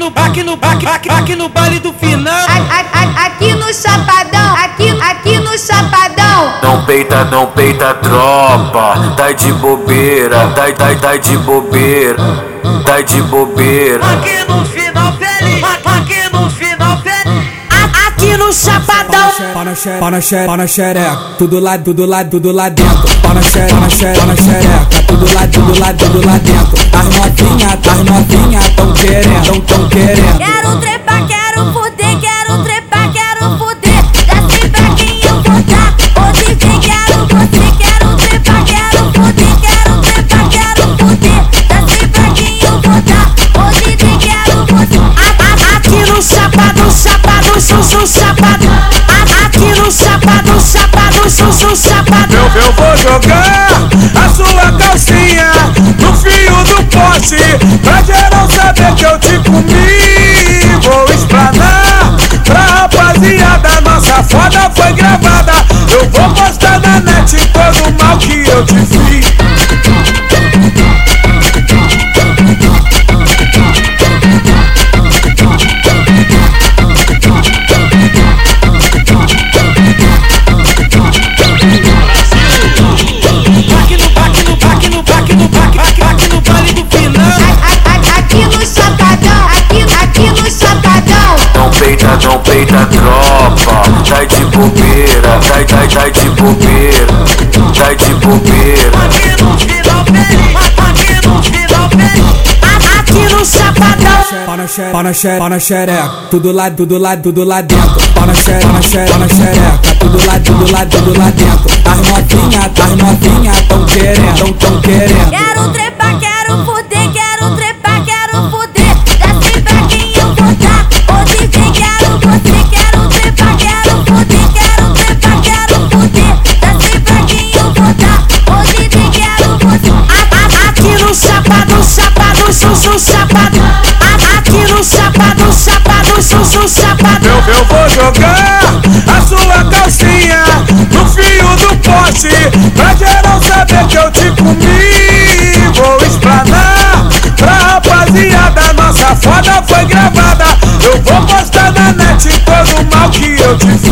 no, aqui, aqui, aqui no baile do final. Aqui no chapadão, aqui, aqui no chapadão. Não peita, não peita tropa, dai de bobeira, dai, dai, dai de bobeira, dai de bobeira. Aqui no final feliz, aqui no final feliz. Aqui no chapadão. Pau na xereca, pau na xereca, pau na xereca, tudo lá, tudo lá, tudo lá dentro. Pau na xereca, pau na xereca, pau na xereca, tudo lá, tudo lá, tudo lá dentro. As novinhas, querendo, tão, tão querendo. Quero trepar, quero fuder, quero trepar, quero fuder. Desce pra quem eu vou dar. Ô DJ, quero você, quero trepar, quero fuder, quero trepar, quero fuder. Desce pra quem eu vou dar. Ô DJ, quero você. A- a- Aqui no chapado, chapado, chuchu, chapado. A- Aqui no chapado, chapado, chuchu, chapado. Eu, eu vou jogar a sua calcinha no fio do poste Pra gravada. Eu vou postar na net todo o mal que eu te fiz final feliz. A- Aqui no chapadão. Pau na xereca, pau na xereca, pau na xereca, tudo lá, tudo lá, tudo lá dentro. Pau na xereca, pau na xereca, na xereca, tudo lá, tudo lá, tudo lá dentro. As novinhas, as novinhas tão querendo, tão querendo. sussu sapato. Aqui no sapato, sapato, sussu sapato. Eu, eu vou jogar a sua calcinha no fio do poste pra geral saber que eu te comi. Vou explanar pra rapaziada, nossa foda foi gravada. Eu vou postar na net todo o mal que eu te fiz.